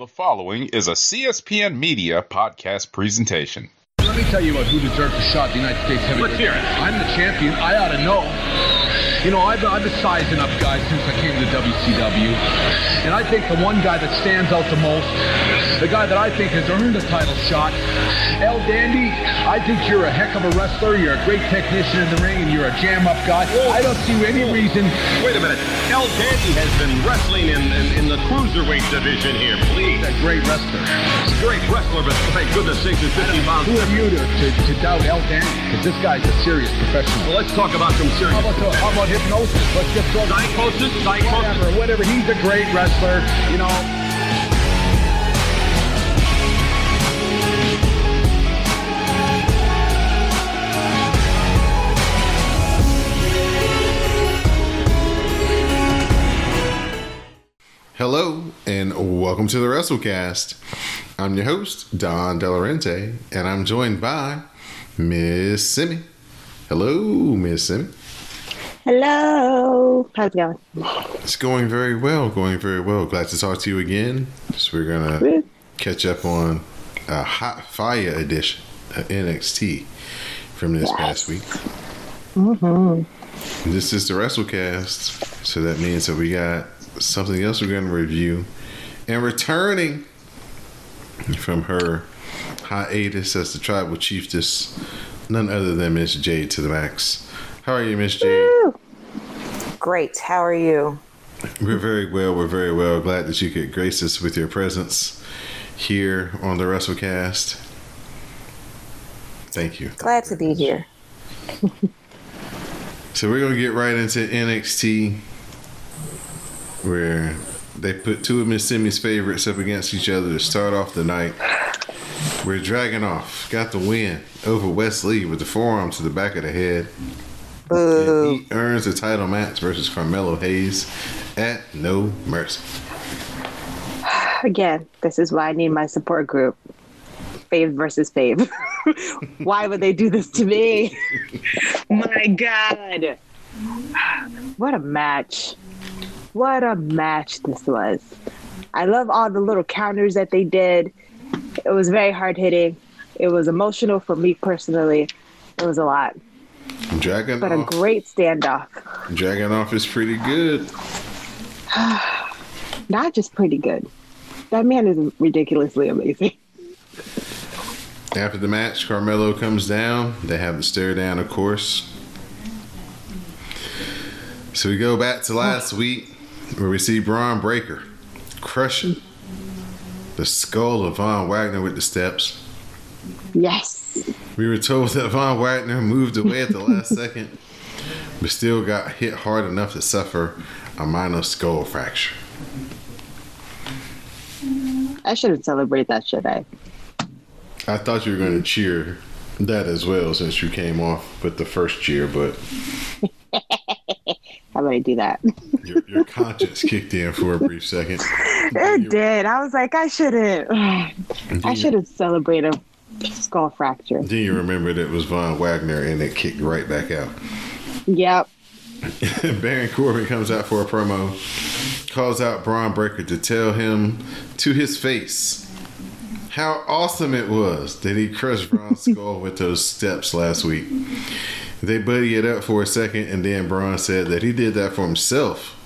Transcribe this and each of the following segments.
The following is a CSPN Media podcast presentation. Let me tell you about who deserves a shot at the United States heavyweight. Let's hear it. I'm the champion. I ought to know. You know, I've, I've been sizing up guys since I came to the WCW. And I think the one guy that stands out the most, the guy that I think has earned a title shot, El Dandy, I think you're a heck of a wrestler. You're a great technician in the ring, and you're a jam-up guy. I don't see any reason. Wait a minute. El Dandy has been wrestling in, in, in the cruiserweight division here. Please. He's a great wrestler. He's a great wrestler, but thank goodness sakes, he's 50 pounds. Who are you to, to, to doubt El Dandy? Because this guy's a serious professional. Well, let's talk about some serious. How about, the, how about hypnosis? Let's just go. Psychosis? Psychosis? Whatever, whatever. He's a great wrestler, you know. Hello and welcome to the WrassleCast. I'm your host, Don Delarente, and I'm joined by Miss Simi. Hello, Miss Simi. Hello. How's it going? It's going very well, going very well. Glad to talk to you again. So we're gonna catch up on a hot fire edition of NXT from this past week. Mm-hmm. This is the WrassleCast, so that means that we got something else we're gonna review. And returning from her hiatus as the tribal chiefess, none other than Miss Jade to the max. How are you, Miss Jade? Great. How are you? We're very well. We're very well. Glad that you could grace us with your presence here on the WrassleCast. Thank you. Glad to be here. So we're gonna get right into NXT, where they put two of Miss Simi's favorites up against each other to start off the night. We're Dragunov, got the win over Wes Lee with the forearm to the back of the head. Boo. And he earns the title match versus Carmelo Hayes at No Mercy. Again, this is why I need my support group. Fave versus fave. why would they do this to me? my God. What a match. What a match this was. I love all the little counters that they did. It was very hard hitting. It was emotional for me personally. It was a lot, Dragging but a great standoff. Dragunov is pretty good. Not just pretty good. That man is ridiculously amazing. After the match, Carmelo comes down. They have the stare down, of course. So we go back to last week where we see Bron Breakker crushing the skull of Von Wagner with the steps. Yes. We were told that Von Wagner moved away at the last second, but still got hit hard enough to suffer a minor skull fracture. I shouldn't celebrate that, should I? I thought you were going to cheer that as well since you came off with the first cheer, but How about I do that? your, your conscience kicked in for a brief second. It did. I was like, I shouldn't. I should have celebrated a skull fracture. Then you remembered it was Von Wagner and it kicked right back out. Yep. Baron Corbin comes out for a promo, calls out Bron Breakker to tell him to his face how awesome it was that he crushed Braun's skull with those steps last week. They buddy it up for a second, and then Bron said that he did that for himself,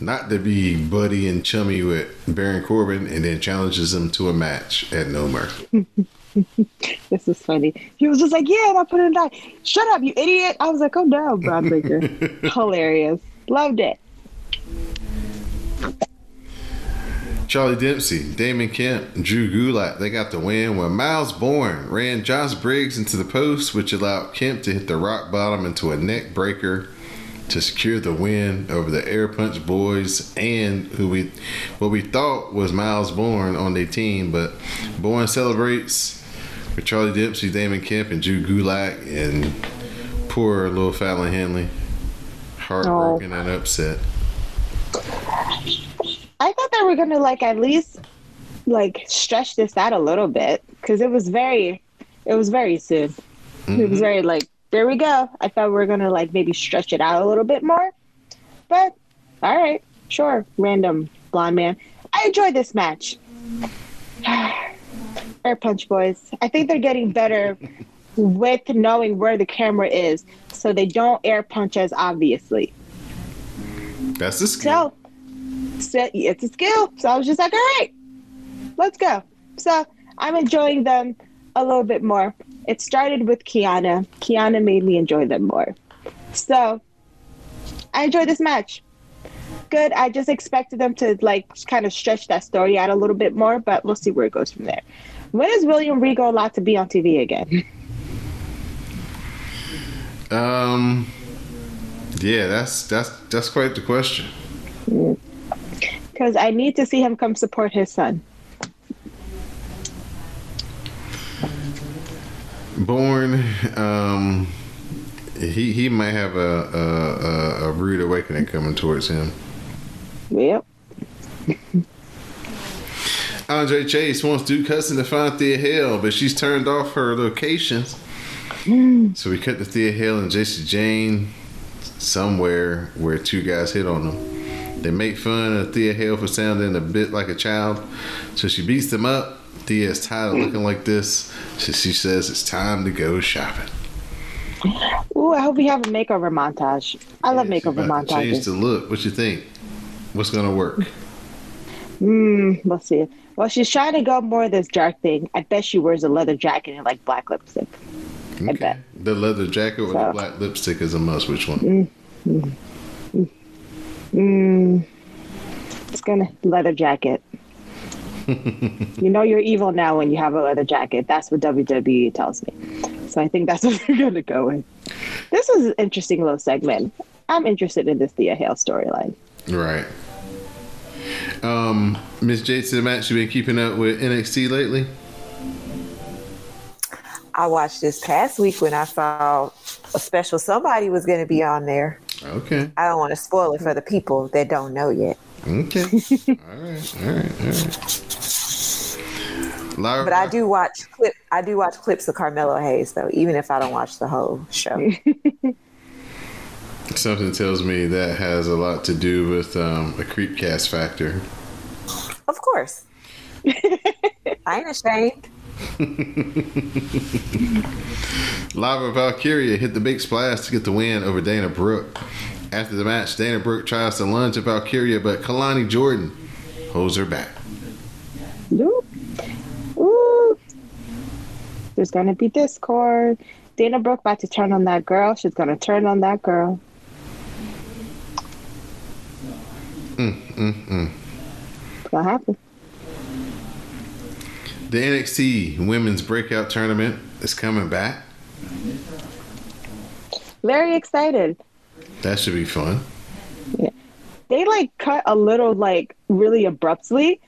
not to be buddy and chummy with Baron Corbin, and then challenges him to a match at No Mercy. This is funny. He was just like, yeah, and I put it down. Shut up, you idiot. I was like, oh no, Bron Breakker. Hilarious. Loved it. Charlie Dempsey, Damon Kemp, Drew Gulak, they got the win when Myles Borne ran Josh Briggs into the post, which allowed Kemp to hit the rock bottom into a neck breaker to secure the win over the Air Punch boys and who we what we thought was Myles Borne on their team, but Borne celebrates with Charlie Dempsey, Damon Kemp, and Drew Gulak and poor little Fallon Henley. Heartbroken oh. and upset. I thought they were gonna like at least like stretch this out a little bit because it was very, it was very soon. It was mm-hmm. very like there we go. I thought we were gonna like maybe stretch it out a little bit more, but all right, sure. Random blonde man. I enjoyed this match. Air punch boys. I think they're getting better with knowing where the camera is, so they don't air punch as obviously. That's the skill. So, so it's a skill. So I was just like, all right, let's go. So I'm enjoying them a little bit more. It started with Kiana. Kiana made me enjoy them more. So I enjoyed this match. Good. I just expected them to like kind of stretch that story out a little bit more, but we'll see where it goes from there. When is William Regal allowed to be on TV again? Um, yeah, that's that's that's quite the question. Because I need to see him come support his son. Borne, um, he he might have a a, a, a rude awakening coming towards him. Yep. Andre Chase wants Duke Hudson to find Thea Hale, but she's turned off her locations. So we cut to Thea Hale and Jacy Jane somewhere where two guys hit on them. They make fun of Thea Hale for sounding a bit like a child, so she beats them up. Thea is tired of looking like this, so she says it's time to go shopping. Ooh, I hope we have a makeover montage. I love Yeah, she makeover to Change the look. What you think? What's gonna work? Mm, we'll see. Well, she's trying to go more of this dark thing. I bet she wears a leather jacket and like black lipstick. I bet. The leather jacket or the black lipstick is a must. Which one? Mm, it's gonna leather jacket. you know you're evil now when you have a leather jacket. That's what WWE tells me. So I think that's what we're gonna go with. This was an interesting little segment. I'm interested in this Thea Hale storyline. Right. Um, Miss Jade to the match. You been keeping up with NXT lately? I watched this past week when I saw a special somebody was going to be on there. Okay. I don't want to spoil it for the people that don't know yet. Okay. all right. All right. All right. Lyra, But I do watch clip. I do watch clips of Carmelo Hayes though, even if I don't watch the whole show. Something tells me that has a lot to do with um, a creep cast factor. of course, I ain't ashamed. Lyra Valkyria hit the big splash to get the win over Dana Brooke. After the match, Dana Brooke tries to lunge at Valkyria, but Kelani Jordan holds her back. Ooh. Ooh. There's gonna be discord. Dana Brooke about to turn on that girl. She's gonna turn on that girl. It's gonna happen. The NXT Women's Breakout Tournament is coming back. Very excited. That should be fun. Yeah. They like cut a little like really abruptly.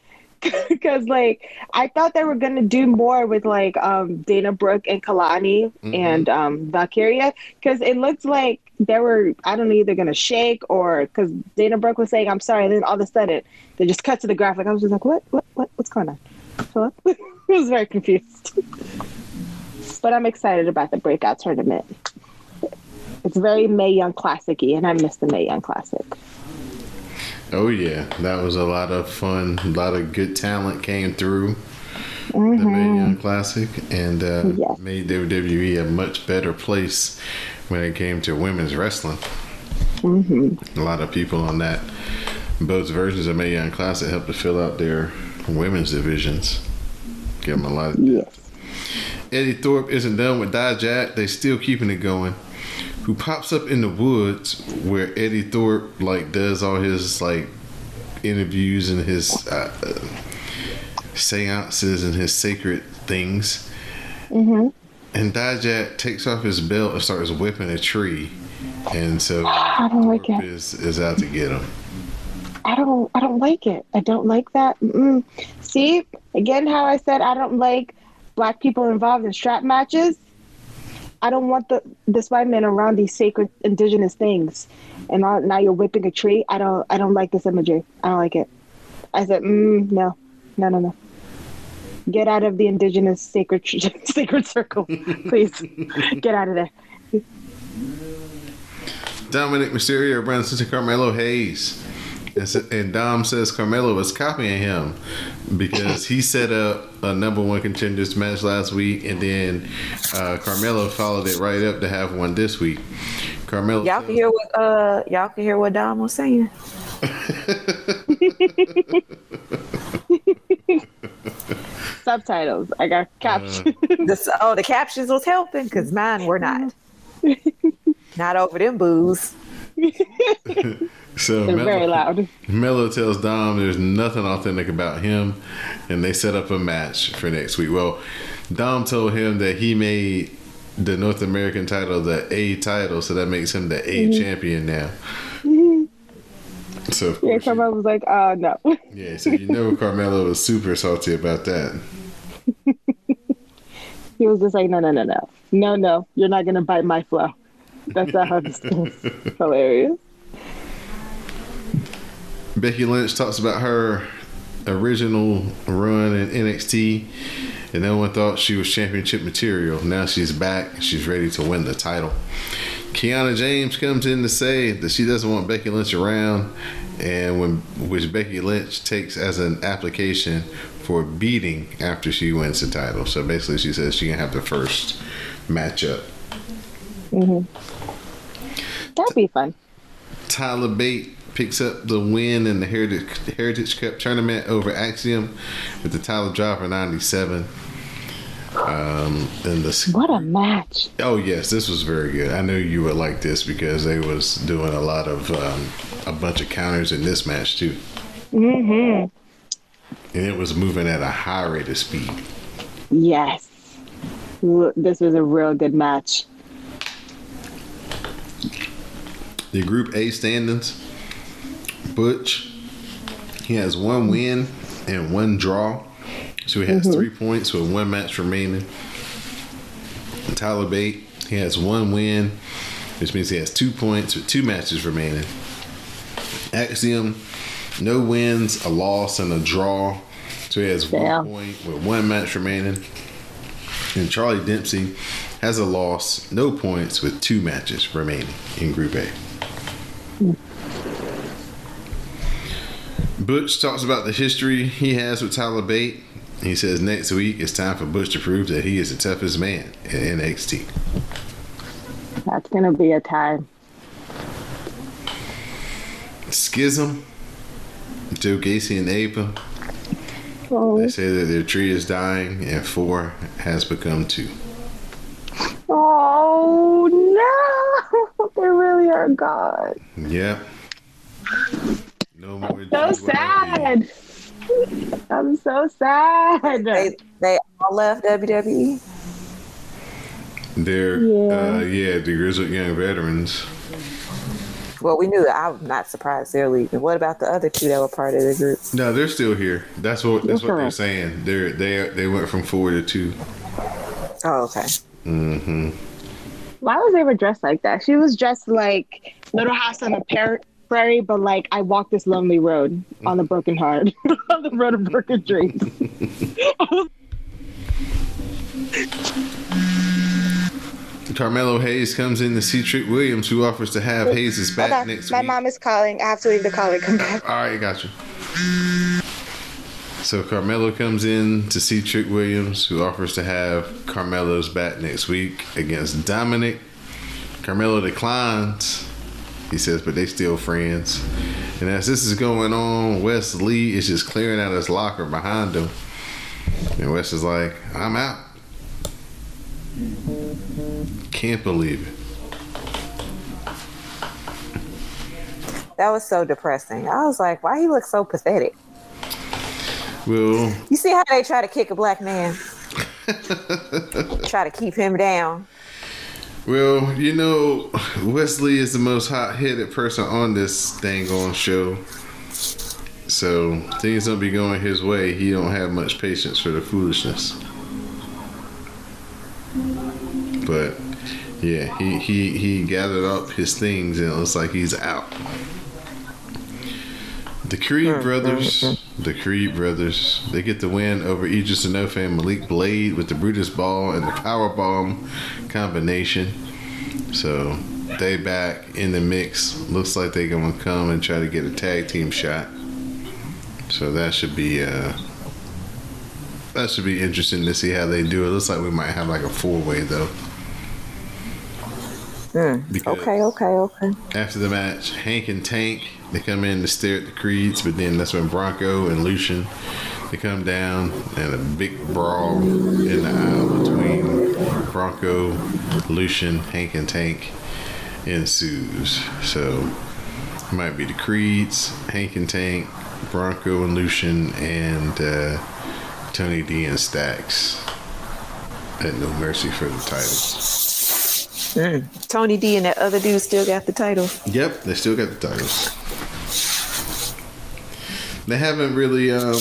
Because like I thought they were gonna do more with like um Dana Brooke and Kelani and um Valkyria because it looked like they were I don't know either gonna shake or because Dana Brooke was saying I'm sorry and then all of a sudden they just cut to the graphic I was just like what what what what's going on I was very confused but I'm excited about the breakout tournament it's very Mae Young classicy and I miss the Mae Young Classic Oh yeah, that was a lot of fun. A lot of good talent came through the Mm-hmm. Mae Young Classic and uh, Yes. made WWE a much better place when it came to women's wrestling. Mm-hmm. A lot of people on that both versions of Mae Young Classic helped to fill out their women's divisions. Give them a lot. Of, yes Eddy Thorpe isn't done with Dijak. They still keeping it going. Who pops up in the woods where Eddy Thorpe like does all his like interviews and his uh, uh, seances and his sacred things. Mm-hmm. And Dijak takes off his belt and starts whipping a tree. And so I don't like it. is, is out to get him. I don't I don't like it. I don't like that. Mm-mm. See, again how I said I don't like black people involved in strap matches. I don't want the this white man around these sacred indigenous things. And now, now you're whipping a tree. I don't I don't like this imagery. I don't like it. I said, mm, no. No, no, no. Get out of the indigenous sacred sacred circle, please. Get out of there. Dominic Mysterio runs into Carmelo Hayes. And, Dom says Carmelo was copying him because he set up a number one contenders match last week, and then uh, Carmelo followed it right up to have one this week. Carmelo, Y'all can hear what uh y'all can hear what Dom was saying. Subtitles. I got captions. The, oh, the captions was helping because mine were not. not over them booze. so They're very loud. Melo tells Dom there's nothing authentic about him, and they set up a match for next week. Well, Dom told him that he made the North American title the A title, so that makes him the A Mm-hmm. champion now. So of Yeah, you- Carmelo was like, uh, no. yeah, so you know Carmelo was super salty about that. He was just like, no, no, no, no. No, no. You're not going to bite my flow. That's not how this. Hilarious. Becky Lynch talks about her original run in NXT, and no one thought she was championship material. Now she's back. She's ready to win the title. Kiana James comes in to say that she doesn't want Becky Lynch around, and when which Becky Lynch takes as an application for beating after she wins the title. So basically, she says she can have the first matchup. Mm-hmm. That'd be fun. Tyler Bate picks up the win in the Heritage, Heritage Cup tournament over Axiom with the Tyler Dropper 97. Um, and the What a match. oh yes, this was very good. I knew you would like this because they was doing a lot of um, a bunch of counters in this match too. Mm-hmm. And it was moving at a high rate of speed. Yes. This was a real good match. The Group A standings. Butch, he has one win and one draw, so he has mm-hmm. three points with one match remaining. Tyler Bate, he has one win, which means he has two points with two matches remaining. Axiom, no wins, a loss, and a draw, so he has one point with one match remaining. And Charlie Dempsey has a loss, no points, with two matches remaining in Group A. Butch talks about the history he has with Tyler Bate. He says next week it's time for Butch to prove that he is the toughest man in NXT. That's going to be a time. Schism, Joe Gacy and Ava. Oh, They say that their tree is dying and four has become two. oh no. They really are gone. Yeah. No more. So sad. I'm so sad. They they all left? WWE. They're Yeah. uh, yeah, the Grizzled Young Veterans. Well, we knew that. I'm not surprised they're leaving. What about the other two that were part of the group? No, they're still here. That's what that's what they're saying. They're they they went from four to two. Oh, okay. Mm-hmm. Why was Ava dressed like that? She was dressed like Little House on the Par- Prairie, but like I walk this lonely road on the broken heart, on the road of broken dreams. Carmelo Hayes comes in to see Trick Williams, who offers to have Hayes' back next My week. mom is calling. I have to leave the call and come back. All right, got you. So Carmelo comes in to see Trick Williams, who offers to have Carmelo's back next week against Dominic. Carmelo declines. He says, but they still friends. And as this is going on, Wes Lee is just clearing out his locker behind him. And Wes is like, I'm out. Can't believe it. That was so depressing. I was like, why he look so pathetic? Well, You see how they try to kick a black man? try to keep him down. Well, you know, Wes Lee is the most hot-headed person on this dang on show. So things don't be going his way. He don't have much patience for the foolishness. But yeah, he he he gathered up his things and it looks like he's out. The Creed hmm, brothers, hmm, hmm. the Creed brothers, they get the win over Edris Enofe and Malik Blade with the Brutus Ball and the Power Bomb combination. So they back in the mix. Looks like they're gonna come and try to get a tag team shot. So that should be uh that should be interesting to see how they do it. Looks like we might have like a four way though. Because Okay, okay, okay. after the match, Hank and Tank they come in to stare at the Creeds, but then that's when Bronco and Lucien they come down and a big brawl in the aisle between Bronco, Lucien, Hank and Tank ensues. So it might be the Creeds, Hank and Tank, Bronco and Lucien, and uh, Tony D and Stacks at No Mercy for the titles. Tony D and that other dude still got the title. Yep, they still got the titles. They haven't really um,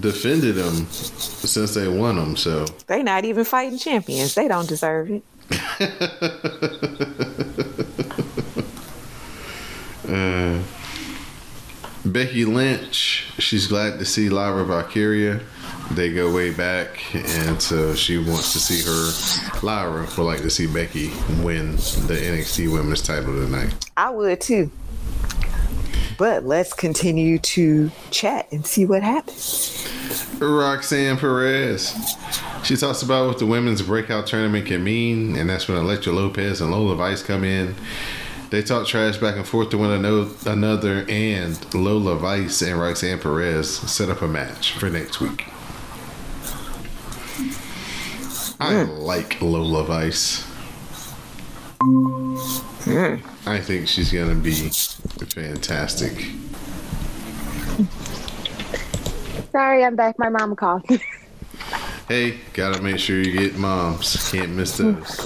defended them since they won them, so they're not even fighting champions. They don't deserve it. Becky Lynch, she's glad to see Lyra Valkyria. They go way back, and so she wants to see her. Lyra would like to see Becky win the NXT Women's title tonight. I would too. But let's continue to chat and see what happens. Roxanne Perez. She talks about what the women's breakout tournament can mean, and that's when Elektra Lopez and Lola Vice come in. They talk trash back and forth to one another, and Lola Vice and Roxanne Perez set up a match for next week. I like Lola Vice. I think she's gonna be fantastic. Sorry, I'm back. My mom called. Hey, gotta make sure you get moms. Can't miss those.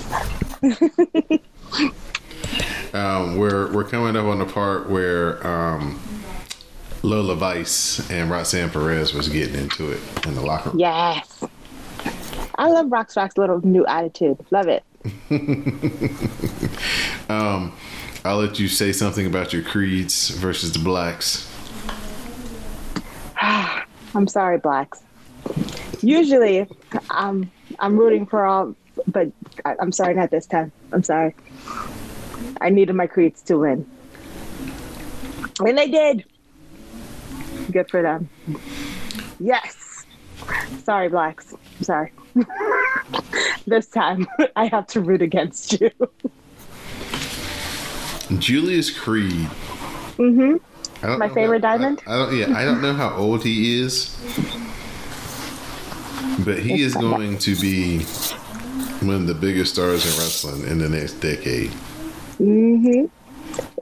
um, we're we're coming up on the part where um, Lola Vice and Roxanne Perez was getting into it in the locker room. yes. I love Rox Rock's little new attitude. Love it. Um, I'll let you say something about your creeds versus the blacks. I'm sorry, blacks. Usually, I'm I'm rooting for all, but I, I'm sorry, not this time. I'm sorry. I needed my creeds to win, and they did. Good for them. Yes. Sorry, blacks. Sorry. this time, I have to root against you. Julius Creed. Mm-hmm. My favorite how, diamond? I, I don't. Yeah, I don't know how old he is, but he is going to be one of the biggest stars in wrestling in the next decade. Mm-hmm.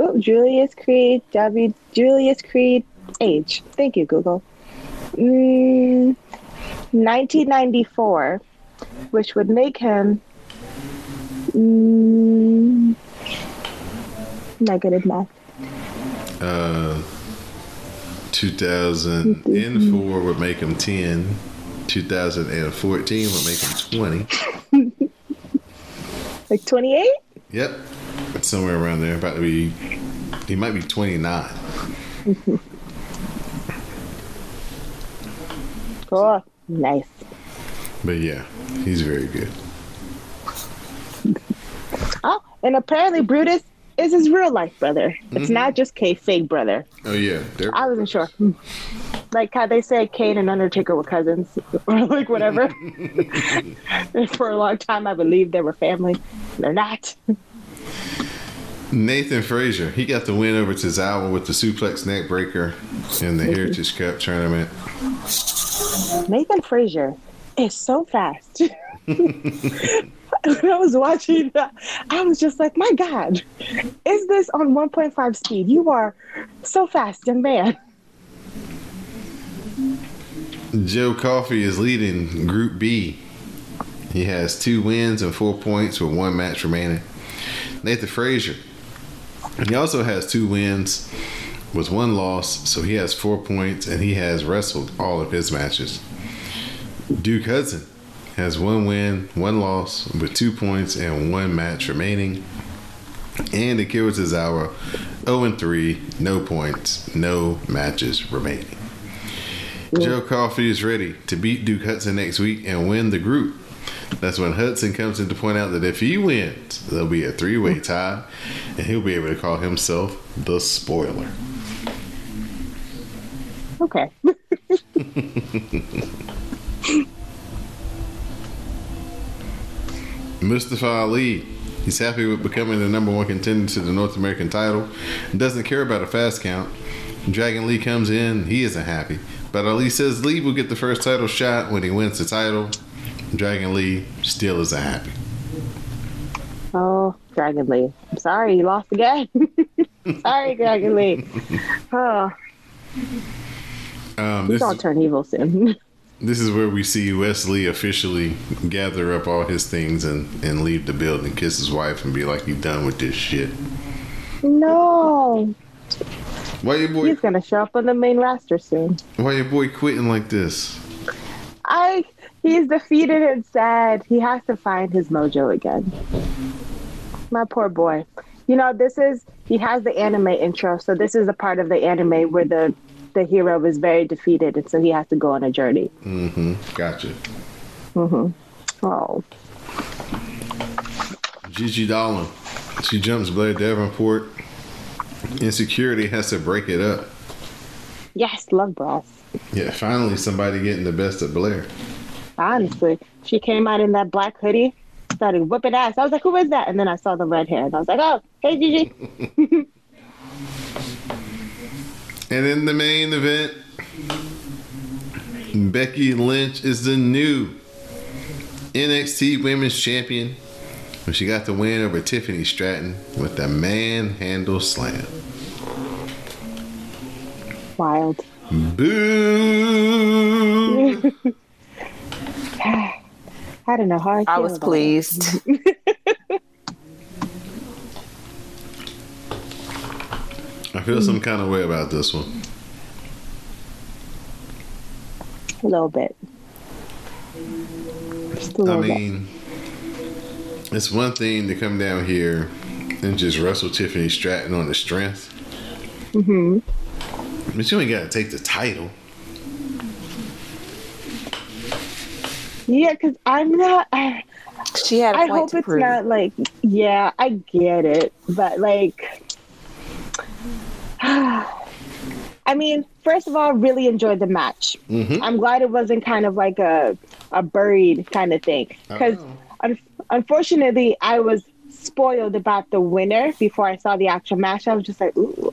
Oh, Julius Creed, W. Julius Creed, age. Thank you, Google. Mm, 1994, which would make him. Mm, at math. Uh, 2004 would make him 10. 2014 would make him 20. Like 28? Yep. Somewhere around there. About to be, he might be 29. Cool. Nice. But yeah, he's very good. Oh, and apparently Brutus is his real life brother. It's mm-hmm. not just K fake brother. Oh, yeah. I wasn't sure. Like how they said Kane and Undertaker were cousins, or like whatever. For a long time, I believed they were family. They're not. Nathan Frazer, he got the win over Tozawa with the suplex neck breaker in the Heritage Cup tournament. Nathan Frazer is so fast. when I was watching that, I was just like, my God, is this on 1.5 speed? You are so fast, young man. Joe Coffey is leading Group B. He has two wins and four points with one match remaining. Nathan Frazer, he also has two wins with one loss, so he has four points and he has wrestled all of his matches. Duke Hudson has one win, one loss with two points and one match remaining. And Akira Tozawa, 0 and 3, no points, no matches remaining. Joe Coffey is ready to beat Duke Hudson next week and win the group. That's when Hudson comes in to point out that if he wins, there'll be a three way tie, and he'll be able to call himself the spoiler. Okay. Mustafa Ali, he's happy with becoming the number one contender to the North American title and doesn't care about a fast count. Dragon Lee comes in, he isn't happy. But Ali says Lee will get the first title shot when he wins the title. Dragon Lee still isn't happy. Oh, Dragon Lee. I'm sorry, you lost again. sorry, Dragon Lee. Oh, Um, he's this, gonna turn evil soon. this is where we see Wes Lee officially gather up all his things and, and leave the building, kiss his wife, and be like, You done with this shit. no, Why your boy he's gonna show up on the main roster soon. why your boy quitting like this? I he's defeated and sad. He has to find his mojo again. My poor boy. You know, this is he has the anime intro, so this is a part of the anime where the the hero is very defeated, and so he has to go on a journey. Mm-hmm. Gotcha. Mm-hmm. Oh, Gigi Dolan. She jumps Blair Davenport. Insecurity has to break it up. yes, love bras. Yeah, finally somebody getting the best of Blair. Honestly, she came out in that black hoodie, started whipping ass. I was like, "Who is that?" And then I saw the red hair, and I was like, "Oh, hey, Gigi." And in the main event, Becky Lynch is the new NXT Women's Champion. When she got the win over Tiffany Stratton with the manhandle slam. Wild. Boo! I don't know how I, I was pleased. I feel some kind of way about this one. A little bit. Just a I little bit. mean, it's one thing to come down here and just wrestle Tiffany Stratton on the strength. Mm-hmm. But you ain't got to take the title. Yeah, because I'm not. I, She had a I hope to it's prove. not like. Yeah, I get it, but like. I mean, first of all, really enjoyed the match. Mhm. I'm glad it wasn't kind of like a a buried kind of thing because Oh. un- unfortunately, I was spoiled about the winner before I saw the actual match. I was just like, ooh.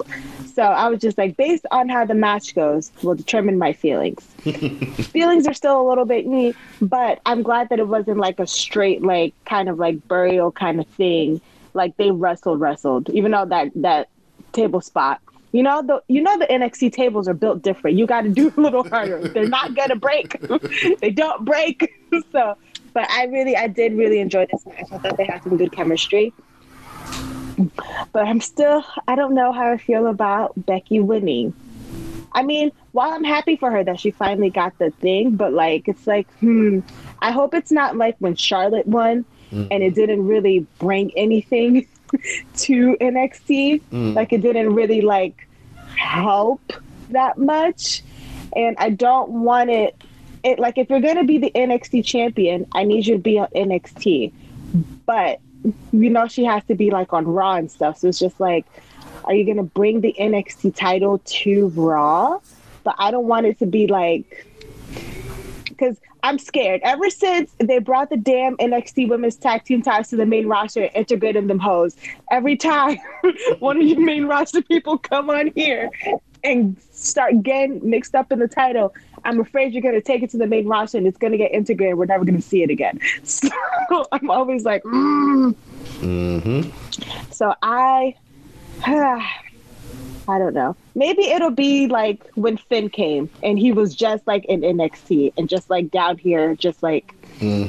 So I was just like, based on how the match goes, will determine my feelings. feelings are still a little bit me, but I'm glad that it wasn't like a straight, like kind of like burial kind of thing. Like they wrestled, wrestled, even though that that table spot. You know the you know the NXT tables are built different. You got to do a little harder. They're not gonna break. they don't break. so, but I really, I did really enjoy this match. I thought they had some good chemistry. But I'm still, I don't know how I feel about Becky winning. I mean, while I'm happy for her that she finally got the thing, but like, it's like, hmm, I hope it's not like when Charlotte won and it didn't really bring anything to NXT. Like, it didn't really like help that much. And I don't want it, it like, if you're going to be the NXT champion, I need you to be on NXT. But, you know, she has to be like on Raw and stuff. So it's just like, are you going to bring the NXT title to Raw? But I don't want it to be like, because I'm scared. Ever since they brought the damn NXT women's tag team titles to the main roster and integrated them hoes, every time one of your main roster people come on here and start getting mixed up in the title, I'm afraid you're going to take it to the main roster and it's going to get integrated. We're never going to see it again. So I'm always like, mm. Mm-hmm. So I, I don't know. Maybe it'll be like when Finn came and he was just like in NXT and just like down here, just like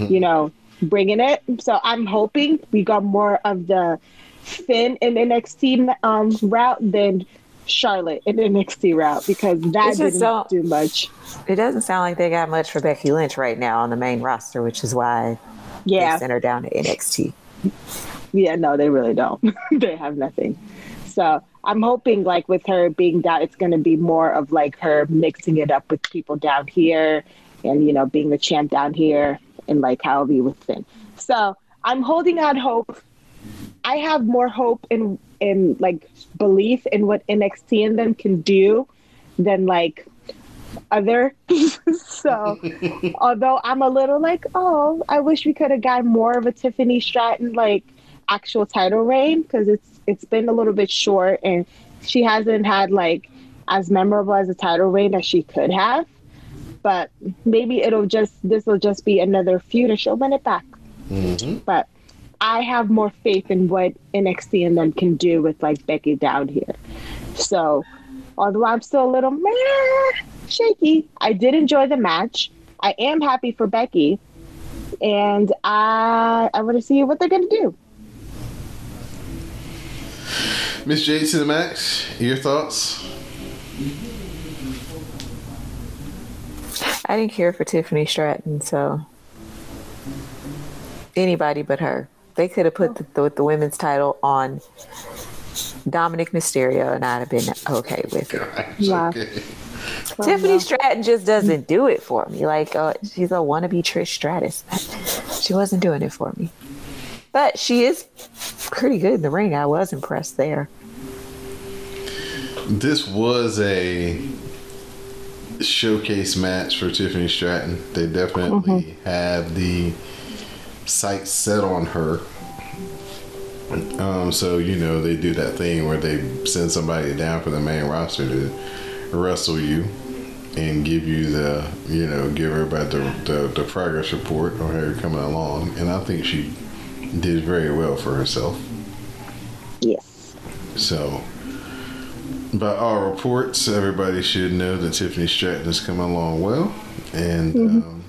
you know, bringing it. So I'm hoping we got more of the Finn in NXT um, route than Charlotte in NXT route because that didn't so- do much. It doesn't sound like they got much for Becky Lynch right now on the main roster, which is why Yeah, they sent her down to NXT. Yeah, no, they really don't. they have nothing. So I'm hoping, like, with her being down, it's going to be more of like her mixing it up with people down here and, you know, being the champ down here and like how he with Finn. So I'm holding out hope. I have more hope in in like belief in what NXT and them can do than like other. so although I'm a little like, oh, I wish we could have got more of a Tiffany Stratton like actual title reign because it's it's been a little bit short and she hasn't had like as memorable as a title reign as she could have. But maybe it'll just this will just be another feud and she'll win it back. Mm-hmm. But I have more faith in what NXT and them can do with like Becky down here. So although I'm still a little meh, shaky, I did enjoy the match. I am happy for Becky, and I I want to see what they're gonna do. Miss J to the max. Your thoughts? I didn't care for Tiffany Stratton, so anybody but her. They could have put the, the, the women's title on Dominic Mysterio, and I'd have been okay with it. Wow. Okay. Tiffany Stratton just doesn't do it for me. Like uh, she's a wannabe Trish Stratus. She wasn't doing it for me. But she is pretty good in the ring. I was impressed there. This was a showcase match for Tiffany Stratton. They definitely have the sights set on her. Um, so you know they do that thing where they send somebody down for the main roster to wrestle you and give you the you know give everybody the, the, the progress report on her coming along. And I think she did very well for herself. Yes. So, by all reports, everybody should know that Tiffany Stratton is coming along well, and um,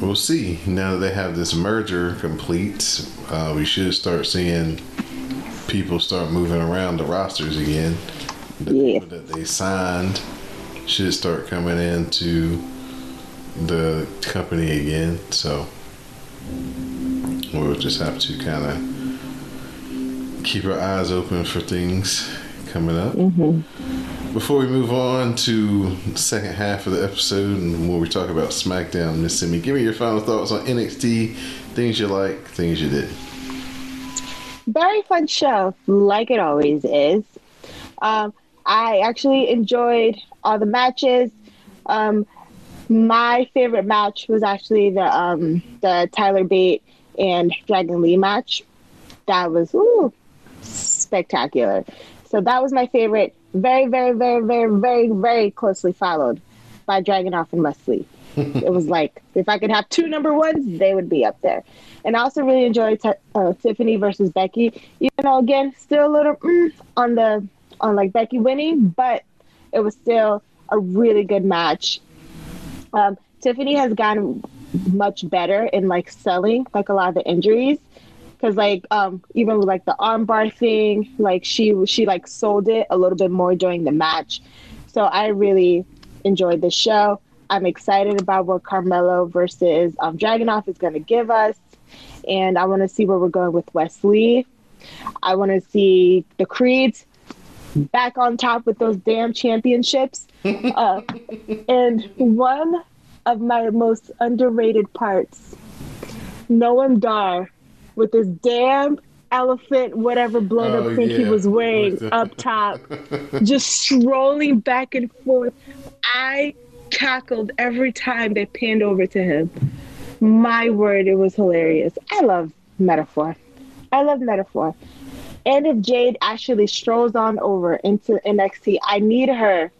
we'll see. Now that they have this merger complete, uh, we should start seeing people start moving around the rosters again. The Yeah. people that they signed should start coming into the company again. So we'll just have to kind of keep our eyes open for things coming up. Before we move on to the second half of the episode and when we talk about SmackDown, Miss Simi, give me your final thoughts on NXT, things you like, things you did. very fun show, like it always is. Um, I actually enjoyed all the matches. Um, my favorite match was actually the um, the Tyler Bate and Dragon Lee match. That was ooh, spectacular. So that was my favorite. Very, very, very, very, very, very closely followed by Dragunov and Leslie. it was like if I could have two number ones, they would be up there. And I also really enjoyed Ti- uh, Tiffany versus Becky. You know, again, still a little mm, on the on like Becky winning, but it was still a really good match. Um, Tiffany has gotten much better in like selling like a lot of the injuries because like um even with like the armbar thing like she she like sold it a little bit more during the match. So i really enjoyed the show. I'm excited about what carmelo versus um Dragunov is going to give us. And i want to see where we're going with Wes Lee. I want to see the creeds back on top with those damn championships. Uh, and one of my most underrated parts Noam Dar with this damn elephant, whatever blown Oh, up thing he was wearing up top, just strolling back and forth. I cackled every time they panned over to him. My word, it was hilarious. I love Meta-Four. I love Meta-Four. And if Jade actually strolls on over into NXT, I need her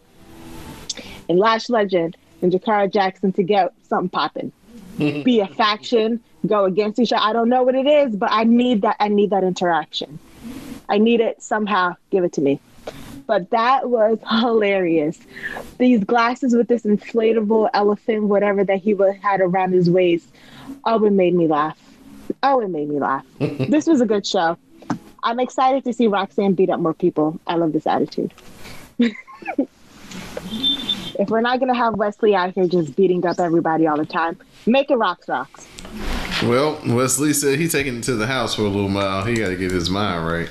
and Lash Legend and Jakara Jackson to get something popping. Be a faction, go against each other. I don't know what it is, but I need that. I need that interaction. I need it somehow. Give it to me. But that was hilarious. These glasses with this inflatable elephant, whatever that he had around his waist. Oh, it made me laugh. Oh, it made me laugh. this was a good show. I'm excited to see Roxanne beat up more people. I love this attitude. if we're not gonna have Wes Lee out here just beating up everybody all the time, make it rocks rocks. Well, Wes Lee said he taking it to the house for a little while. He got to get his mind right.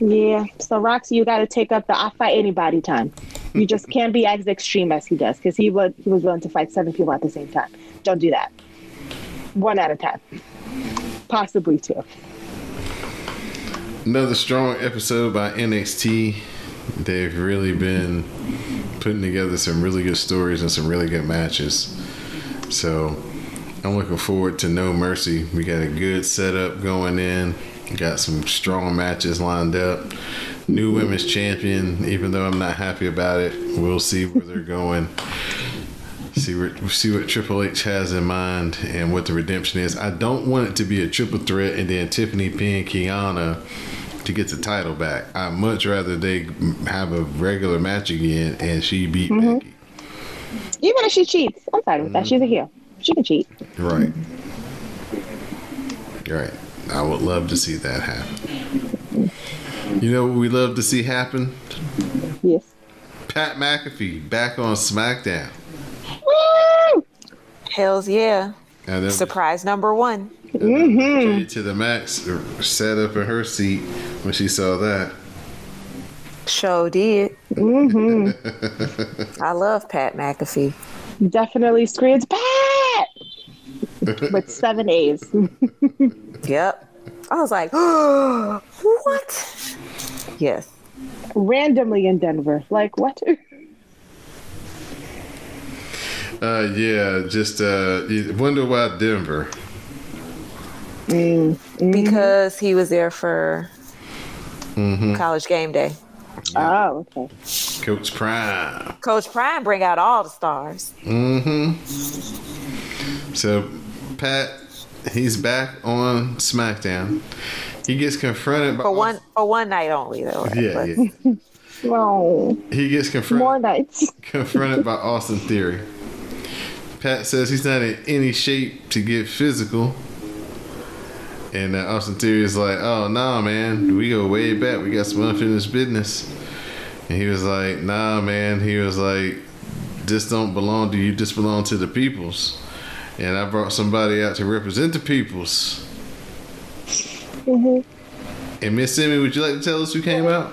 Yeah. So Roxy, you got to take up the I fight anybody time. You just can't be as extreme as he does because he would he was willing to fight seven people at the same time. Don't do that. One at a time, possibly two. Another strong episode by NXT. They've really been putting together some really good stories and some really good matches. So I'm looking forward to No Mercy. We got a good setup going in. Got some strong matches lined up. New women's champion, even though I'm not happy about it. We'll see where they're going. See what see what Triple H has in mind and what the redemption is. I don't want it to be a triple threat and then Tiffany pin Kiana to get the title back. I'd much rather they have a regular match again and she beat mm-hmm. Becky. Even if she cheats, I'm fine with that. She's a mm-hmm. heel. She can cheat. Right. Right. I would love to see that happen. You know what we love to see happen? Yes. Pat McAfee back on SmackDown. Woo! Hells yeah. And then Surprise number one. Mm-hmm. Jade to the max uh, sat up in her seat when she saw that. Show did. Mm-hmm. I love Pat McAfee. Definitely screams Pat with seven A's. Yep. I was like, what? Yes. Randomly in Denver. Like what? Uh, yeah, just uh, you wonder why Denver. Because he was there for college game day. Oh, okay. Coach Prime. Coach Prime bring out all the stars. Mm-hmm. So, Pat, he's back on SmackDown. He gets confronted by For one for one night only though. right? Yeah, But- yeah. Well, He gets confronted more nights. confronted by Austin Theory. Pat says he's not in any shape to get physical. And uh, Austin Theory is like, oh, nah, man. We go way back. We got some unfinished business. And he was like, nah, man. He was like, this don't belong to you. This belong to the peoples. And I brought somebody out to represent the peoples. Mhm. And Miss Simmy, would you like to tell us who came out?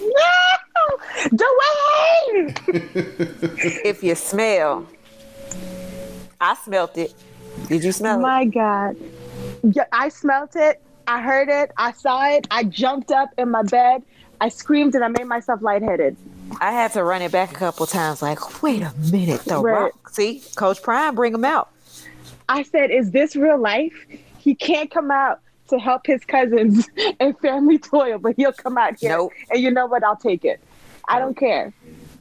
No! Dwayne! if you smell, I smelt it. Did you smell it? My God. Yeah, I smelt it. I heard it. I saw it. I jumped up in my bed. I screamed and I made myself lightheaded. I had to run it back a couple times. Like, wait a minute, the Right. rock. See, Coach Prime, bring him out. I said, Is this real life? He can't come out to help his cousins and family toil, but he'll come out here. Nope. And you know what? I'll take it. I don't care.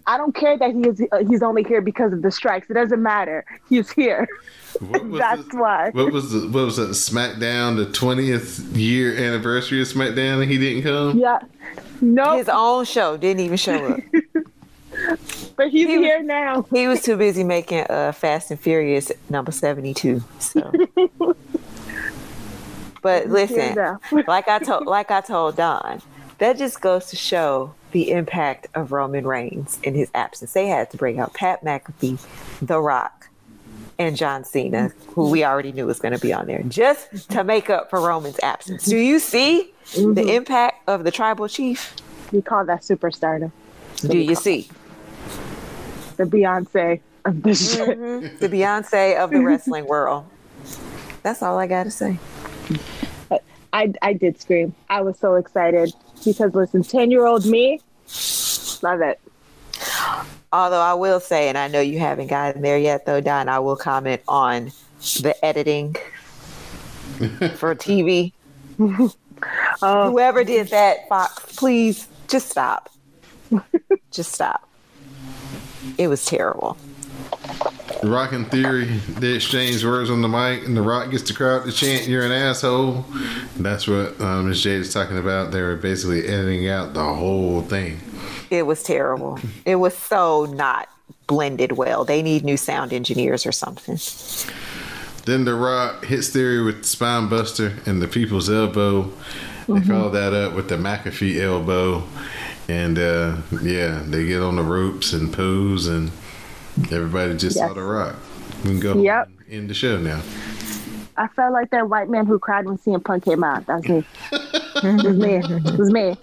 I don't care that he is uh, he's only here because of the strikes. It doesn't matter. He's here. That's the- why. What was the what was that SmackDown the twentieth year anniversary of SmackDown and he didn't come? Yeah. No, His own show didn't even show up. but he's he here now. he was too busy making uh, Fast and Furious number 72. So. But listen, like I told like I told Don, that just goes to show the impact of Roman Reigns in his absence. They had to bring out Pat McAfee, The Rock, and John Cena, who we already knew was going to be on there, just to make up for Roman's absence. Do you see the impact of the tribal chief? We call that superstardom. Do you see The Beyonce of this mm-hmm. shit. the Beyonce of the wrestling world? That's all I got to say. I, I did scream. I was so excited because listen, 10 year old me, love it. Although I will say, and I know you haven't gotten there yet, though, Don, I will comment on the editing for TV. Oh, Whoever did that, Fox, please just stop. just stop. It was terrible. Rock and Theory they exchange words on the mic, and the Rock gets the crowd to chant, "You're an asshole." That's what um, Ms. Jade is talking about. They were basically editing out the whole thing. It was terrible. It was so not blended well. They need new sound engineers or something. Then the Rock hits Theory with the Spine Buster and the People's Elbow. They follow that up with the McAfee Elbow, and uh, yeah, they get on the ropes and pose, and everybody just saw the Rock. We can go Yep. end the show now. I felt like that white man who cried when CM Punk came out. That's me. it was me. It was me.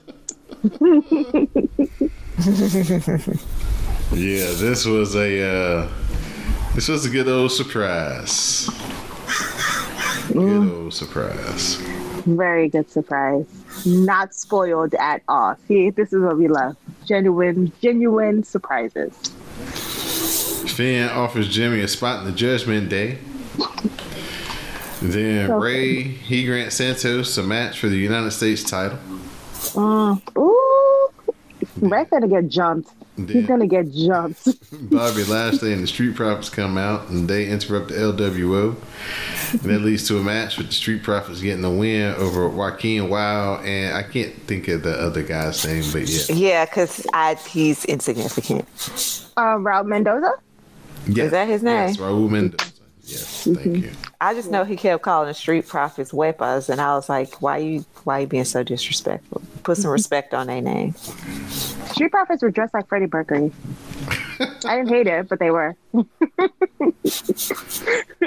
Yeah, this was a uh, this was a good old surprise. good old surprise. Very good surprise. Not spoiled at all. See, this is what we love. Genuine, genuine surprises. Finn offers Jimmy a spot in the Judgment Day. Then Okay. Ray he grants Santos a match for the United States title. Mm. Ooh, Ray's gonna get jumped. Then He's gonna get jumped. Bobby Lashley and the Street Profits come out and they interrupt the LWO. And that leads to a match with the Street Profits getting the win over Joaquin Wilde and I can't think of the other guy's name, but yeah. Yeah, because he's insignificant. Uh, Raul Mendoza. Yes. Is that his name? Yes, Raul Mendoza. Yes, thank you. I just know he kept calling the street profits weapons, and I was like, "Why you? Why you being so disrespectful? Put some respect on their name." Street Profits were dressed like Freddie Mercury. I didn't hate it, but they were.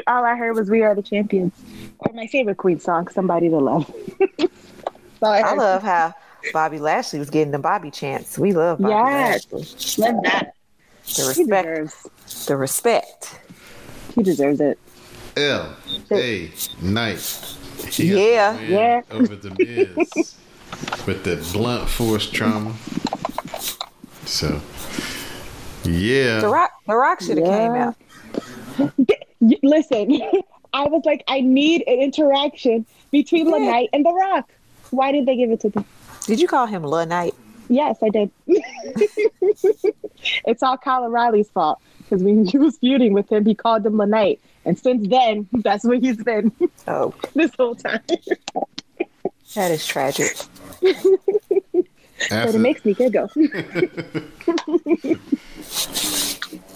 All I heard was "We Are the Champions," or my favorite Queen song, "Somebody to Love." I, I love how Bobby Lashley was getting the Bobby chants. We love Bobby Yes. Lashley. Love that. The respect. The respect. He deserves it. L A Knight. He Yeah. Yeah. Over the Miz with the blunt force trauma. So, yeah. The Rock. The Rock should have came out. Listen, I was like, I need an interaction between Yeah. Knight and The Rock. Why did they give it to them? Did you call him La Knight? Yes, I did. it's all Kyle O'Reilly's fault because when he was feuding with him, he called him a Knight, and since then, that's what he's been Oh, this whole time. that is tragic. but it makes me giggle.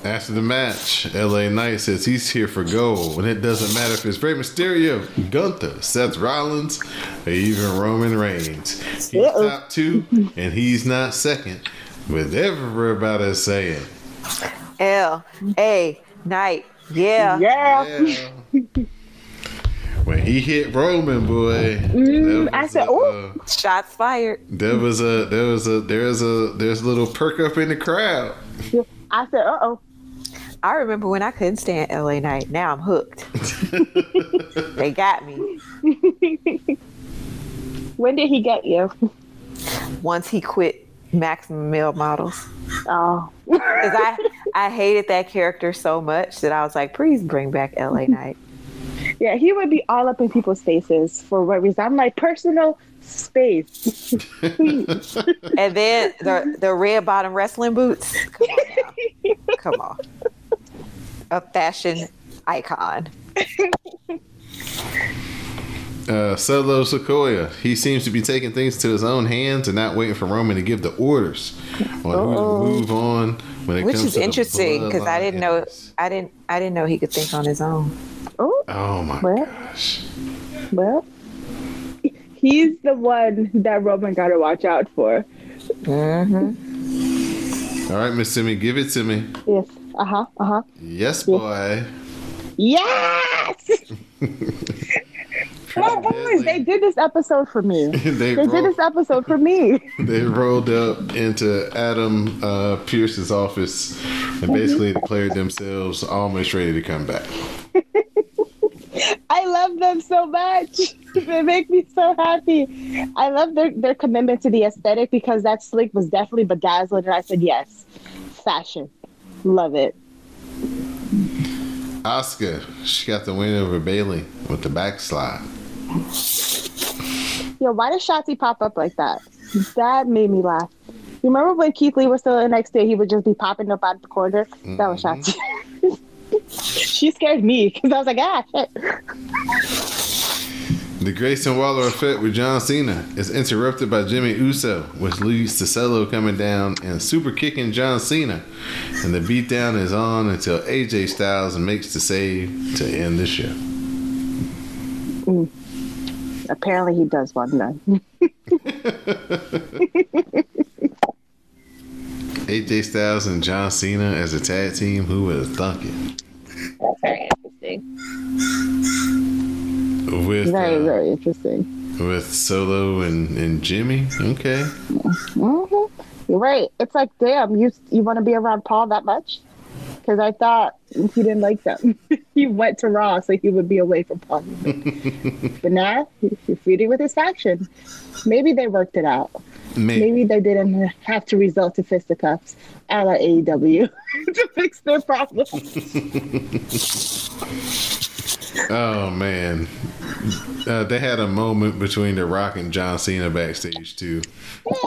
after the match, LA Knight says he's here for gold, and it doesn't matter if it's Rey Mysterio, Gunther, Seth Rollins, or even Roman Reigns. He's Uh-oh. top two, and he's not second. With everybody saying, L A Knight. Yeah. yeah. yeah. when he hit Roman, boy, Mm, I said, "Oh, uh, Shots fired. There was a there was a there's a there's a little perk up in the crowd. I said, uh oh. I remember when I couldn't stand LA Knight. Now I'm hooked. they got me. When did he get you? Once he quit Maximum Male Models. Oh, Because I, I hated that character so much that I was like, please bring back LA Knight. yeah. He would be all up in people's faces for what reason? I'm like personal space. Please. And then the, the red bottom wrestling boots. Come on. Come on. A fashion icon. Uh, Solo Sikoa, he seems to be taking things to his own hands and not waiting for Roman to give the orders on who Uh-oh. to move on when it Which comes is to the interesting because I didn't know. I didn't I didn't know he could think on his own. Oh, Oh my Well. gosh! well. He's the one that Roman got to watch out for. Mm-hmm. All right, Miss Timmy, give it to me. Yes. Uh huh. Uh huh. Yes, boy. Yes. Oh, boys, they did this episode for me. they They did this episode for me. they rolled up into Adam uh, Pearce's office and basically declared themselves almost ready to come back. I love them so much. They make me so happy. I love their, their commitment to the aesthetic because that slick was definitely bedazzled. And I said, yes, fashion. Love it. Asuka, she got the win over Bayley with the backslide. Yo, why did Shotzi pop up like that? That made me laugh. You remember when Keith Lee was still in NXT? He would just be popping up out of the corner. That was Shotzi. she scared me because I was like, ah, shit. The Grayson Waller effect with John Cena is interrupted by Jimmy Uso, which leads to Solo coming down and super kicking John Cena. And the beatdown is on until AJ Styles makes the save to end the show. Apparently, he does want none. AJ Styles and John Cena as a tag team, who would have thunk it? That's very interesting. With, Very, uh, very interesting. with Solo and, and Jimmy? Okay. hmm You're right. It's like, damn, you you want to be around Paul that much? Because I thought he didn't like them. he went to Raw so he would be away from Paul but now he- he's feuding with his faction. Maybe they worked it out. Maybe. Maybe they didn't have to resort to fisticuffs a la AEW to fix their problems. Oh man, uh, they had a moment between The Rock and John Cena backstage too.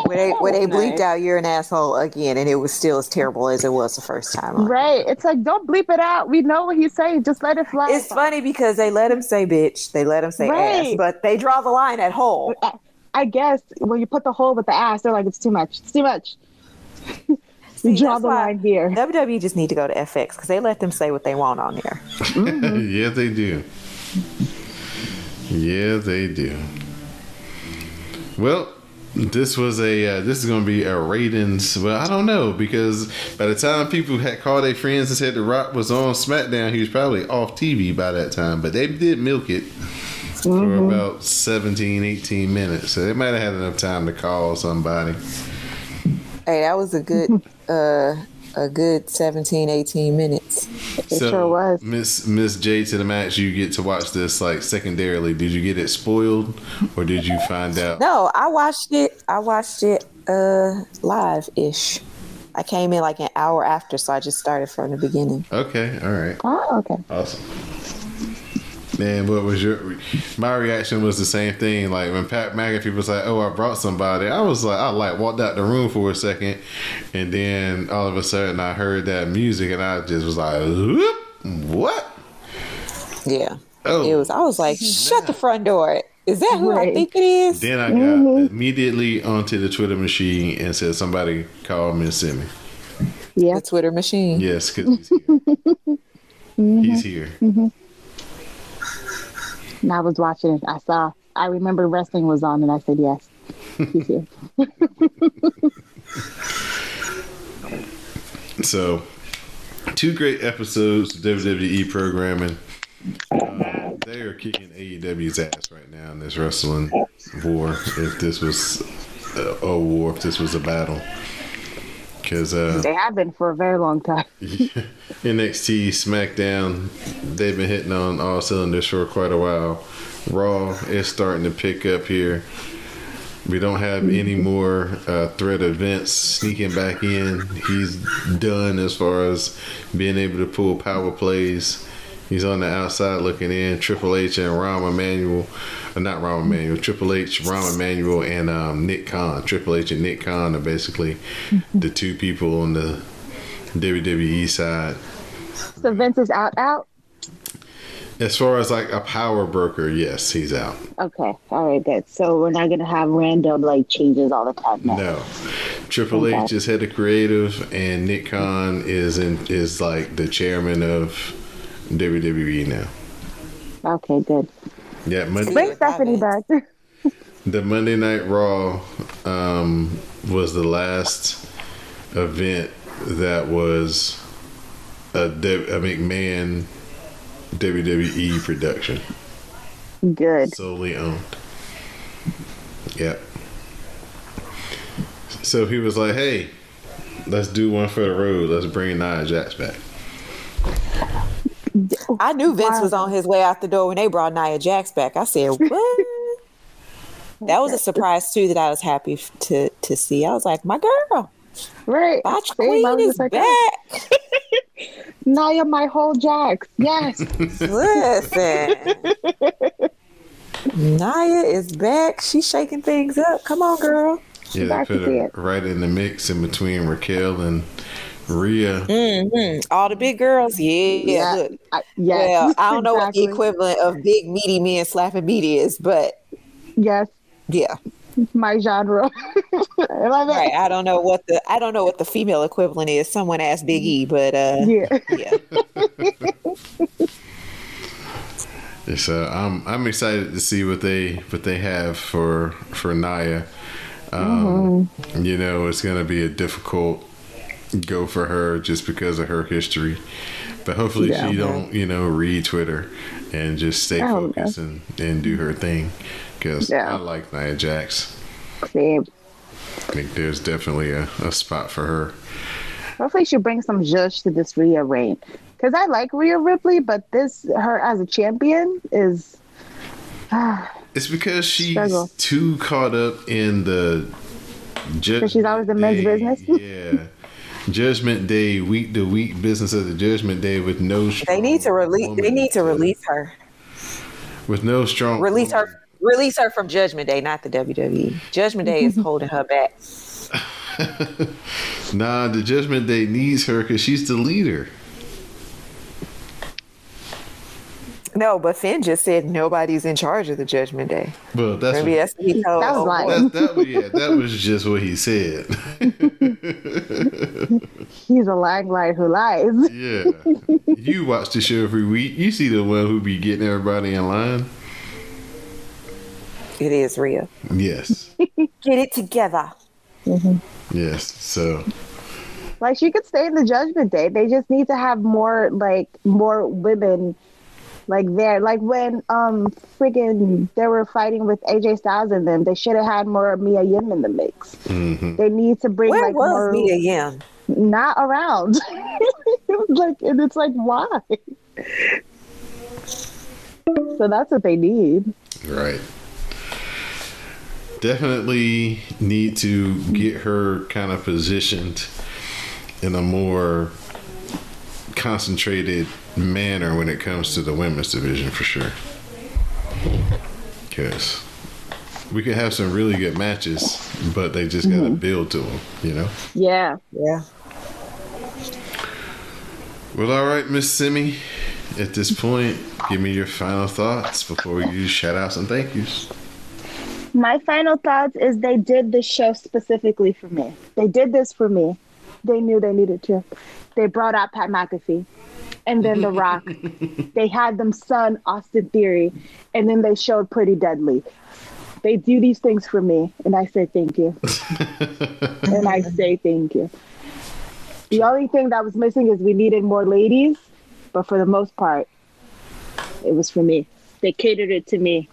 When they where they Nice. bleeped out "you're an asshole" again, and it was still as terrible as it was the first time. Right. It's like, don't bleep it out. We know what he's saying. Just let it fly. It's funny because they let him say "bitch," they let him say "ass," but they draw the line at hole. I, I guess when you put the hole with the ass, they're like, it's too much. It's too much. See, draw the line here. WWE just need to go to FX because they let them say what they want on there. yeah, they do. Yeah, they do. Well, this was a uh, this is going to be a ratings. Well, I don't know because by the time people had called their friends and said The Rock was on SmackDown, he was probably off TV by that time. But they did milk it for about 17, 18 minutes, so they might have had enough time to call somebody. Hey, that was a good uh a good 17, 18 minutes. It sure was. Miss Miss J to the match. You get to watch this like secondarily. Did you get it spoiled, or did you find out? No, I watched it. I watched it uh live ish. I came in like an hour after, so I just started from the beginning. Okay, all right, Oh, okay. awesome. Man, what was your? My reaction was the same thing. Like when Pat McAfee was like, "Oh, I brought somebody," I was like, I like walked out the room for a second, and then all of a sudden I heard that music, and I just was like, "Whoop, "What?" Yeah. Oh, It was I was like, mm-hmm. shut the front door. Is that who I think it is? Then I got mm-hmm. immediately onto the Twitter machine and said, "Somebody called call Miss me." Yeah. The Twitter machine. Yes, because he's here. He's mm-hmm. here. And I was watching it. I saw. I remember wrestling was on, and I said yes. So, two great episodes of WWE programming. Uh, they are kicking AEW's ass right now in this wrestling war. If this was a, a war, if this was a battle, because uh, They have been for a very long time. NXT, SmackDown, they've been hitting on all cylinders for quite a while. Raw is starting to pick up here. We don't have any more uh, threat events sneaking back in. He's done as far as being able to pull power plays. He's on the outside looking in. Triple H and Rahm Emanuel, uh, not Rahm Emanuel, Triple H, Rahm Emanuel, and um, Nick Khan. Triple H and Nick Khan are basically the two people on the WWE side. So Vince is out. Out. As far as like a power broker, yes, he's out. Okay. All right. Good. So we're not gonna have random like changes all the time. Now. No, Triple Okay. H is head of creative, and Nick Khan is in is like the chairman of WWE now. Okay. Good. Yeah, Monday, Bring Stephanie back. the Monday Night Raw um, was the last event that was a, De- a McMahon WWE production. Good. solely owned. Yep. So he was like, "Hey, let's do one for the road. Let's bring Nia Jax back." I knew Vince was on his way out the door when they brought Nia Jax back. I said, "What?" that was a surprise too that I was happy to to see. I was like, "My girl, Right. Botch Queen was is like, oh. back." Nia, my whole Jax. Yes. Listen, Nia is back. She's shaking things up. Come on, girl. Yeah, they put her it. right in the mix in between Raquel and Rhea. hmm All the big girls, yeah. Yeah. Look, I, yes. well, I don't know what the equivalent of big meaty men slapping meat is, but Yes. yeah, My genre. I love right. I don't know what the I don't know what the female equivalent is. Someone asked Big E, but uh, Yeah. yeah. So I'm I'm excited to see what they what they have for for Nia. Um, You know, it's gonna be a difficult go for her just because of her history, but hopefully Yeah. she don't you know read Twitter and just stay Oh, focused and, and do her thing. Because Yeah. I like Nia Jax. Same. I think there's definitely a, a spot for her. Hopefully, she brings some zhuzh to this Rhea reign. Because I like Rhea Ripley, but this her as a champion is. It's because she's Struggle. too caught up in the. Ju- she's always in men's business? yeah. Judgment Day, week to week business of the Judgment Day with no. They need to release. They need to release her. with no strong. Release woman. her. Release her from Judgment Day, not the WWE. Judgment Day is holding her back. Nah, the Judgment Day needs her because she's the leader. No, but Finn just said nobody's in charge of the Judgment Day. Well, that's Maybe what, that's what he told. That was lying. that, that, yeah, that was just what he said. He's a lying liar who lies. yeah, you watch the show every week. You see the one who be getting everybody in line. It is real. Yes, Get it together. yes. So Like she could stay in the Judgment Day. They just need to have more like more women like there. Like when um friggin' they were fighting with AJ Styles and them, they should have had more Mia Yim in the mix. mhm. They need to bring Where like was more Mia Yim? Not around. like and it's like why? So that's what they need. Right. Definitely need to get her kind of positioned in a more concentrated manner when it comes to the women's division for sure. Because we could have some really good matches, but they just got to mm-hmm. build to them, you know? Yeah. Yeah. Well, all right, Miss Simi. At this point, give me your final thoughts before we do shout outs and thank yous. My final thoughts is they did this show specifically for me. They did this for me. They knew they needed to. They brought out Pat McAfee and then The Rock. they had them son Austin Theory and then they showed Pretty Deadly. They do these things for me and I say thank you. and I say thank you. The only thing that was missing is we needed more ladies, but for the most part, it was for me. They catered it to me.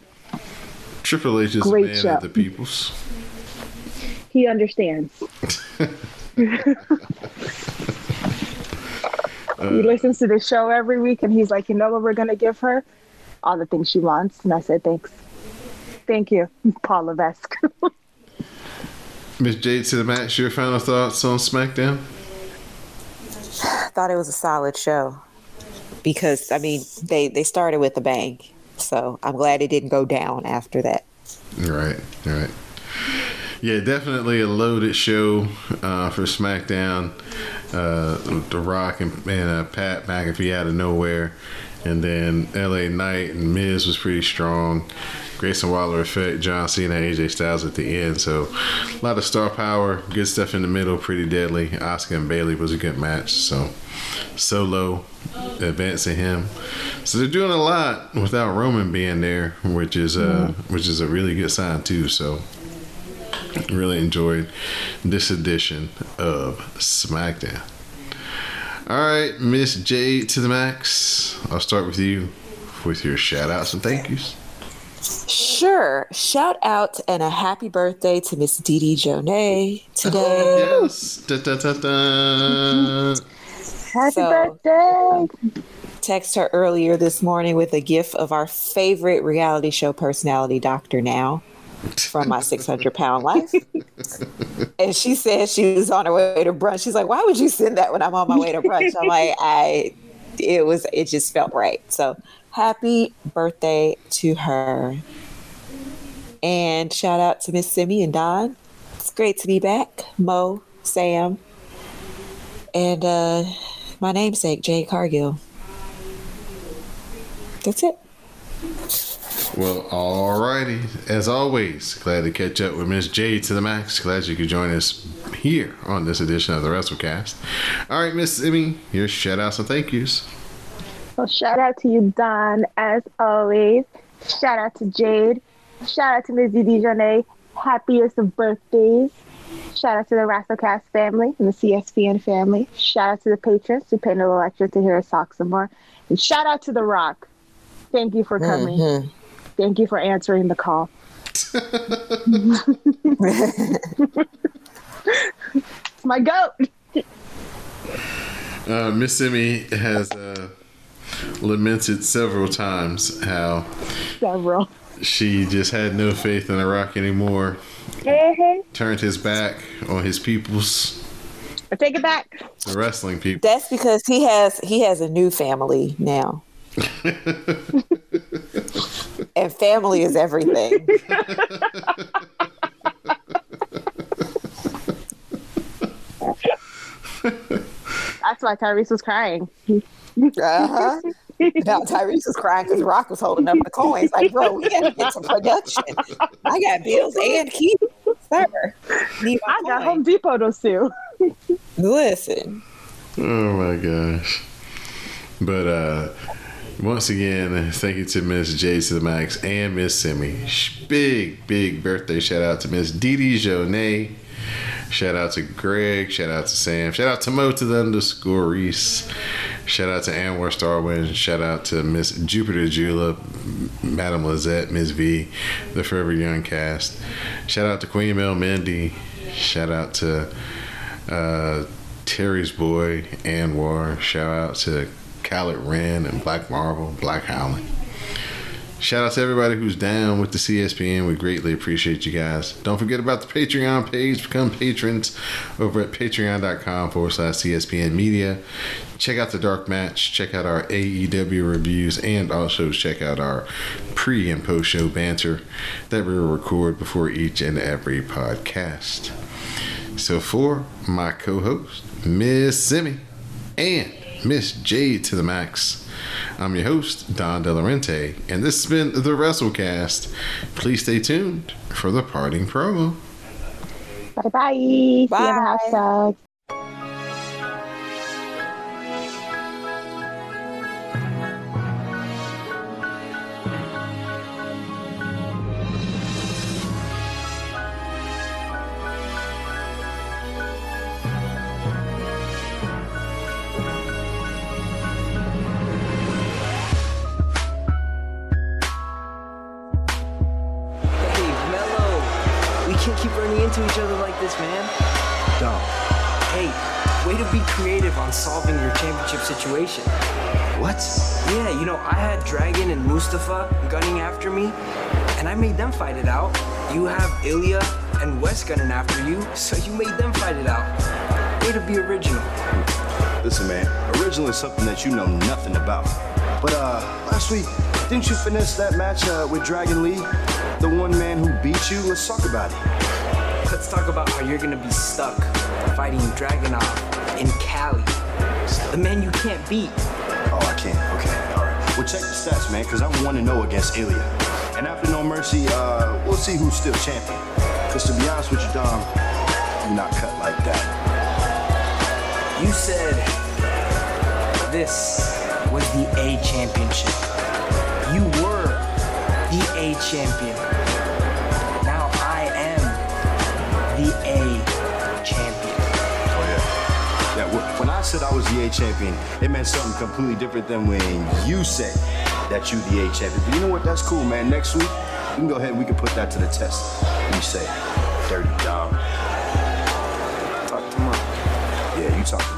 Triple H is a Great man show. of the peoples. He understands. he uh, listens to the show every week and he's like, you know what we're gonna give her? All the things she wants. And I said, Thanks. Thank you, Paul Levesque. Miss Jade to the match, your final thoughts on SmackDown? I thought it was a solid show because I mean they they started with a bang, so I'm glad it didn't go down after that. Right, right. Yeah, definitely a loaded show uh, for SmackDown. Uh, the Rock and, and uh, Pat McAfee out of nowhere, and then LA Knight and Miz was pretty strong. Grayson Waller effect, John Cena, AJ Styles at the end. So a lot of star power, good stuff in the middle, pretty deadly. Asuka and Bayley was a good match. So solo advancing him. So they're doing a lot without Roman being there, which is uh which is a really good sign too. So really enjoyed this edition of SmackDown. All right, Miss Jade to the max. I'll start with you with your shout outs and thank yous. Sure. Shout out and a happy birthday to Miss Dee Dee Jonay today. Yes. Da, da, da, da. Happy So- birthday. Text her earlier this morning with a gif of our favorite reality show personality, Dr. Now, from my 600 pound life. and she said she was on her way to brunch. She's like, why would you send that when I'm on my way to brunch? I'm like, I, it was, it just felt right. So happy birthday to her. And shout out to Miss Simi and Don. It's great to be back. Mo, Sam, and uh, my namesake, Jay Cargill. That's it. Well, alrighty. As always, glad to catch up with Miss Jade to the max. Glad you could join us here on this edition of the WrassleCast. All right, Miss Emmy, your shout outs and thank yous. Well, shout out to you, Don, as always. Shout out to Jade. Shout out to Ms. Didi Happiest of birthdays. Shout out to the WrassleCast family and the CSPN family. Shout out to the patrons who paid a little extra to hear us talk some more. And shout out to The Rock. Thank you for coming. Mm-hmm. Thank you for answering the call. It's my goat. Uh, Miss Emmy has uh, lamented several times how Several. she just had no faith in The Rock anymore. Turned his back on his peoples, I take it back. the wrestling people. That's because he has he has a new family now. and family is everything. That's why Tyrese was crying. Uh-huh. Now Tyrese was crying because Rock was holding up the coins. Like, bro, we gotta get some production. I got bills and keys, sir. Need I got coin. Home Depot those two. Listen, Oh my gosh. But uh once again, thank you to Miss J to the Max and Miss Simi. Big, big birthday shout out to Miss Dee Jonay. Shout out to Greg. Shout out to Sam. Shout out to Mo to the underscore Reese. Shout out to Anwar Starwin. Shout out to Miss Jupiter Julep, Madam Lizette, Miss V, the Forever Young cast. Shout out to Queen Mel Mendy. Shout out to uh, Terry's boy, Anwar. Shout out to Khaled Wren and Black Marvel, Black Howling. Shout out to everybody who's down with the CSPN. We greatly appreciate you guys. Don't forget about the Patreon page. Become patrons over at patreon.com forward slash CSPN media. Check out the Dark Match. Check out our AEW reviews and also check out our pre and post show banter that we record before each and every podcast. So for my co-host, Miss Simi and Miss Jade to the Max, I'm your host, Don Delarente, and this has been the WrassleCast. Please stay tuned for the parting promo. Bye bye. See you Bye. Can't keep running into each other like this, man. Dom, Hey, way to be creative on solving your championship situation. what? Yeah, you know, I had Dragon and Mustafa gunning after me, and I made them fight it out. You have Ilja and Wes gunning after you, so you made them fight it out. Way to be original. Listen, man, original is something that you know nothing about. But uh, last week, didn't you finish that match uh, with Dragon Lee? The one man who beat you? Let's talk about it. Let's talk about how you're gonna be stuck fighting Dragunov in Cali. The man you can't beat. Oh, I can't. Okay, all right. Well, check the stats, man, because I'm 1 0 against Ilja. And after No Mercy, uh, we'll see who's still champion. Because to be honest with you, Dom, you're not cut like that. You said this was the A championship. You were the A champion. When I said I was the A champion, it meant something completely different than when you said that you the A champion. But you know what? That's cool, man. Next week, we can go ahead and we can put that to the test. You say, dirty dog. Talk tomorrow. Yeah, you talk